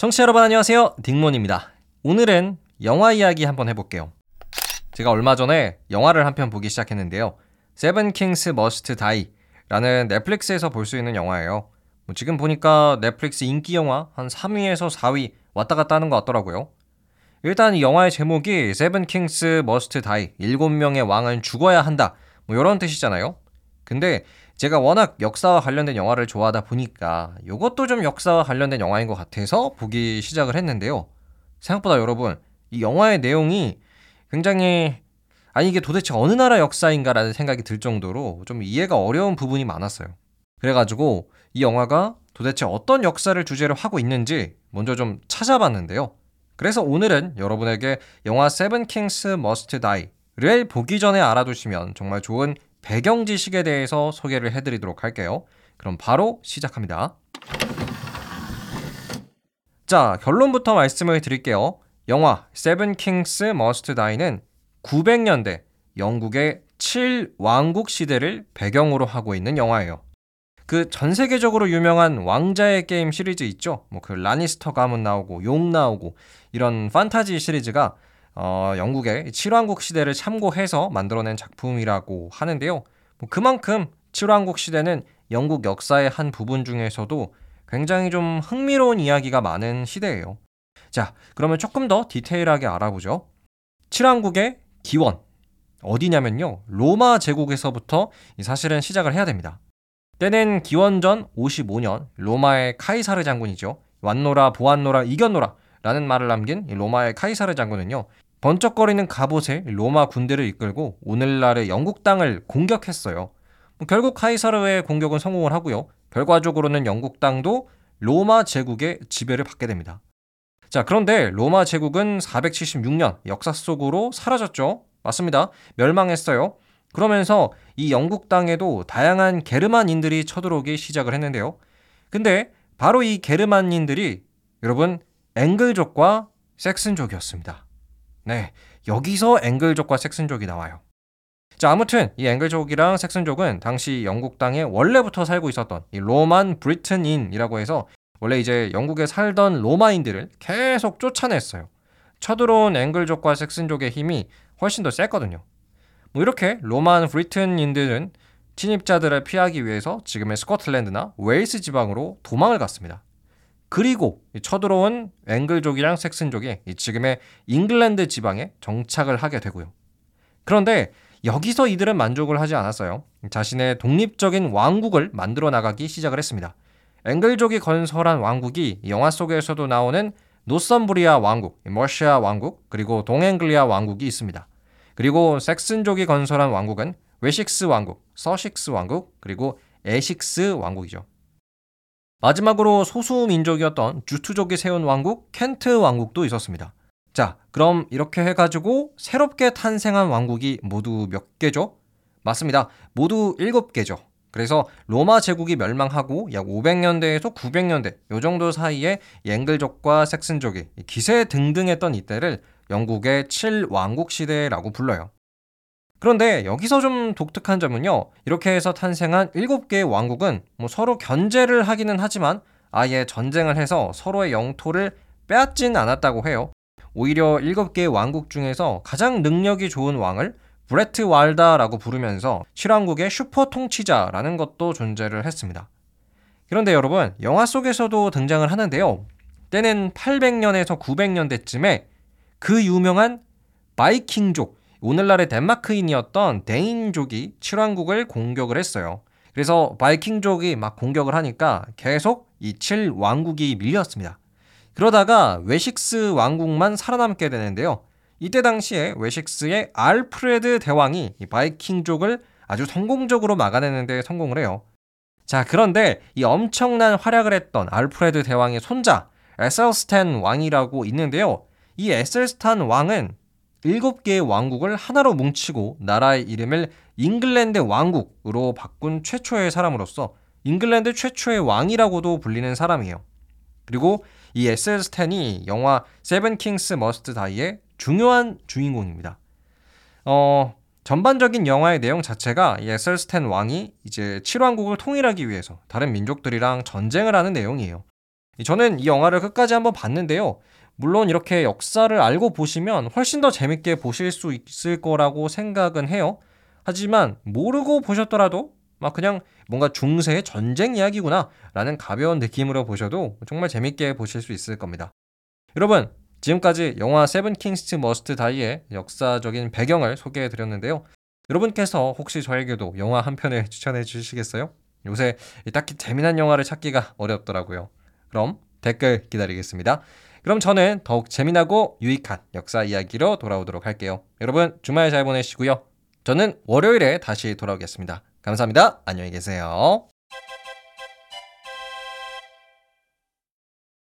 청취자 여러분 안녕하세요. 딩몬입니다. 오늘은 영화 이야기 한번 해볼게요. 제가 얼마 전에 영화를 한 편 보기 시작했는데요. Seven Kings Must Die라는 넷플릭스에서 볼 수 있는 영화예요. 뭐 지금 보니까 넷플릭스 인기 영화 한 3위에서 4위 왔다 갔다 하는 것 같더라고요. 일단 이 영화의 제목이 Seven Kings Must Die, 일곱 명의 왕은 죽어야 한다. 뭐 이런 뜻이잖아요. 근데 제가 워낙 역사와 관련된 영화를 좋아하다 보니까 이것도 좀 역사와 관련된 영화인 것 같아서 보기 시작을 했는데요. 생각보다 여러분, 이 영화의 내용이 굉장히 아니 이게 도대체 어느 나라 역사인가라는 생각이 들 정도로 좀 이해가 어려운 부분이 많았어요. 그래가지고 이 영화가 도대체 어떤 역사를 주제로 하고 있는지 먼저 좀 찾아봤는데요. 그래서 오늘은 여러분에게 영화 Seven Kings Must Die를 보기 전에 알아두시면 정말 좋은 배경 지식에 대해서 소개를 해드리도록 할게요. 그럼 바로 시작합니다. 자, 결론부터 말씀을 드릴게요. 영화 Seven Kings Must Die는 900년대 영국의 7왕국 시대를 배경으로 하고 있는 영화예요. 그 전 세계적으로 유명한 왕좌의 게임 시리즈 있죠? 뭐 그 라니스터 가문 나오고 용 나오고 이런 판타지 시리즈가 어, 영국의 7왕국 시대를 참고해서 만들어낸 작품이라고 하는데요. 뭐 그만큼 7왕국 시대는 영국 역사의 한 부분 중에서도 굉장히 좀 흥미로운 이야기가 많은 시대예요. 자, 그러면 조금 더 디테일하게 알아보죠. 7왕국의 기원. 어디냐면요. 로마 제국에서부터 사실은 시작을 해야 됩니다. 때는 기원전 55년 로마의 카이사르 장군이죠. 왔노라 보았노라 이겼노라 라는 말을 남긴 로마의 카이사르 장군은요. 번쩍거리는 갑옷에 로마 군대를 이끌고 오늘날의 영국 땅을 공격했어요. 뭐 결국 카이사르의 공격은 성공을 하고요. 결과적으로는 영국 땅도 로마 제국의 지배를 받게 됩니다. 자, 그런데 로마 제국은 476년 역사 속으로 사라졌죠. 맞습니다. 멸망했어요. 그러면서 이 영국 땅에도 다양한 게르만인들이 쳐들어오기 시작을 했는데요. 근데 바로 이 게르만인들이 여러분 앵글족과 섹슨족이었습니다. 네, 여기서 앵글족과 섹슨족이 나와요. 자, 아무튼 이 앵글족이랑 섹슨족은 당시 영국 땅에 원래부터 살고 있었던 이 로만 브리튼인이라고 해서 원래 이제 영국에 살던 로마인들을 계속 쫓아냈어요. 쳐들어온 앵글족과 섹슨족의 힘이 훨씬 더 셌거든요. 뭐 이렇게 로만 브리튼인들은 침입자들을 피하기 위해서 지금의 스코틀랜드나 웨일스 지방으로 도망을 갔습니다. 그리고 쳐들어온 앵글족이랑 섹슨족이 지금의 잉글랜드 지방에 정착을 하게 되고요. 그런데 여기서 이들은 만족을 하지 않았어요. 자신의 독립적인 왕국을 만들어 나가기 시작을 했습니다. 앵글족이 건설한 왕국이 영화 속에서도 나오는 노썸브리아 왕국, 머시아 왕국, 그리고 동앵글리아 왕국이 있습니다. 그리고 섹슨족이 건설한 왕국은 웨식스 왕국, 서식스 왕국, 그리고 에식스 왕국이죠. 마지막으로 소수 민족이었던 주트족이 세운 왕국 켄트 왕국도 있었습니다. 자, 그럼 이렇게 해가지고 새롭게 탄생한 왕국이 모두 몇 개죠? 맞습니다. 모두 7개죠. 그래서 로마 제국이 멸망하고 약 500년대에서 900년대 요 정도 사이에 앵글족과 섹슨족이 기세 등등했던 이때를 영국의 7왕국 시대라고 불러요. 그런데 여기서 좀 독특한 점은요. 이렇게 해서 탄생한 7개의 왕국은 뭐 서로 견제를 하기는 하지만 아예 전쟁을 해서 서로의 영토를 빼앗진 않았다고 해요. 오히려 7개의 왕국 중에서 가장 능력이 좋은 왕을 브레트 왈다라고 부르면서 실왕국의 슈퍼 통치자라는 것도 존재를 했습니다. 그런데 여러분, 영화 속에서도 등장을 하는데요. 때는 800년에서 900년대쯤에 그 유명한 바이킹족, 오늘날의 덴마크인이었던 데인족이 칠왕국을 공격을 했어요. 그래서 바이킹족이 막 공격을 하니까 계속 이 7왕국이 밀렸습니다. 그러다가 웨식스 왕국만 살아남게 되는데요. 이때 당시에 웨식스의 알프레드 대왕이 이 바이킹족을 아주 성공적으로 막아내는 데 성공을 해요. 자, 그런데 이 엄청난 활약을 했던 알프레드 대왕의 손자 에셀스탄 왕이라고 있는데요. 이 에셀스탄 왕은 일곱 개의 왕국을 하나로 뭉치고 나라의 이름을 잉글랜드 왕국으로 바꾼 최초의 사람으로서 잉글랜드 최초의 왕이라고도 불리는 사람이에요. 그리고 이 에셀 스탠이 영화 Seven Kings Must Die의 중요한 주인공입니다. 어, 전반적인 영화의 내용 자체가 이 에셀 스탠 왕이 이제 7왕국을 통일하기 위해서 다른 민족들이랑 전쟁을 하는 내용이에요. 저는 이 영화를 끝까지 한번 봤는데요. 물론 이렇게 역사를 알고 보시면 훨씬 더 재밌게 보실 수 있을 거라고 생각은 해요. 하지만 모르고 보셨더라도 막 그냥 뭔가 중세의 전쟁 이야기구나 라는 가벼운 느낌으로 보셔도 정말 재밌게 보실 수 있을 겁니다. 여러분, 지금까지 영화 Seven Kings Must Die의 역사적인 배경을 소개해 드렸는데요. 여러분께서 혹시 저에게도 영화 한 편을 추천해 주시겠어요? 요새 딱히 재미난 영화를 찾기가 어렵더라고요. 그럼 댓글 기다리겠습니다. 그럼 저는 더욱 재미나고 유익한 역사 이야기로 돌아오도록 할게요. 여러분 주말 잘 보내시고요. 저는 월요일에 다시 돌아오겠습니다. 감사합니다. 안녕히 계세요.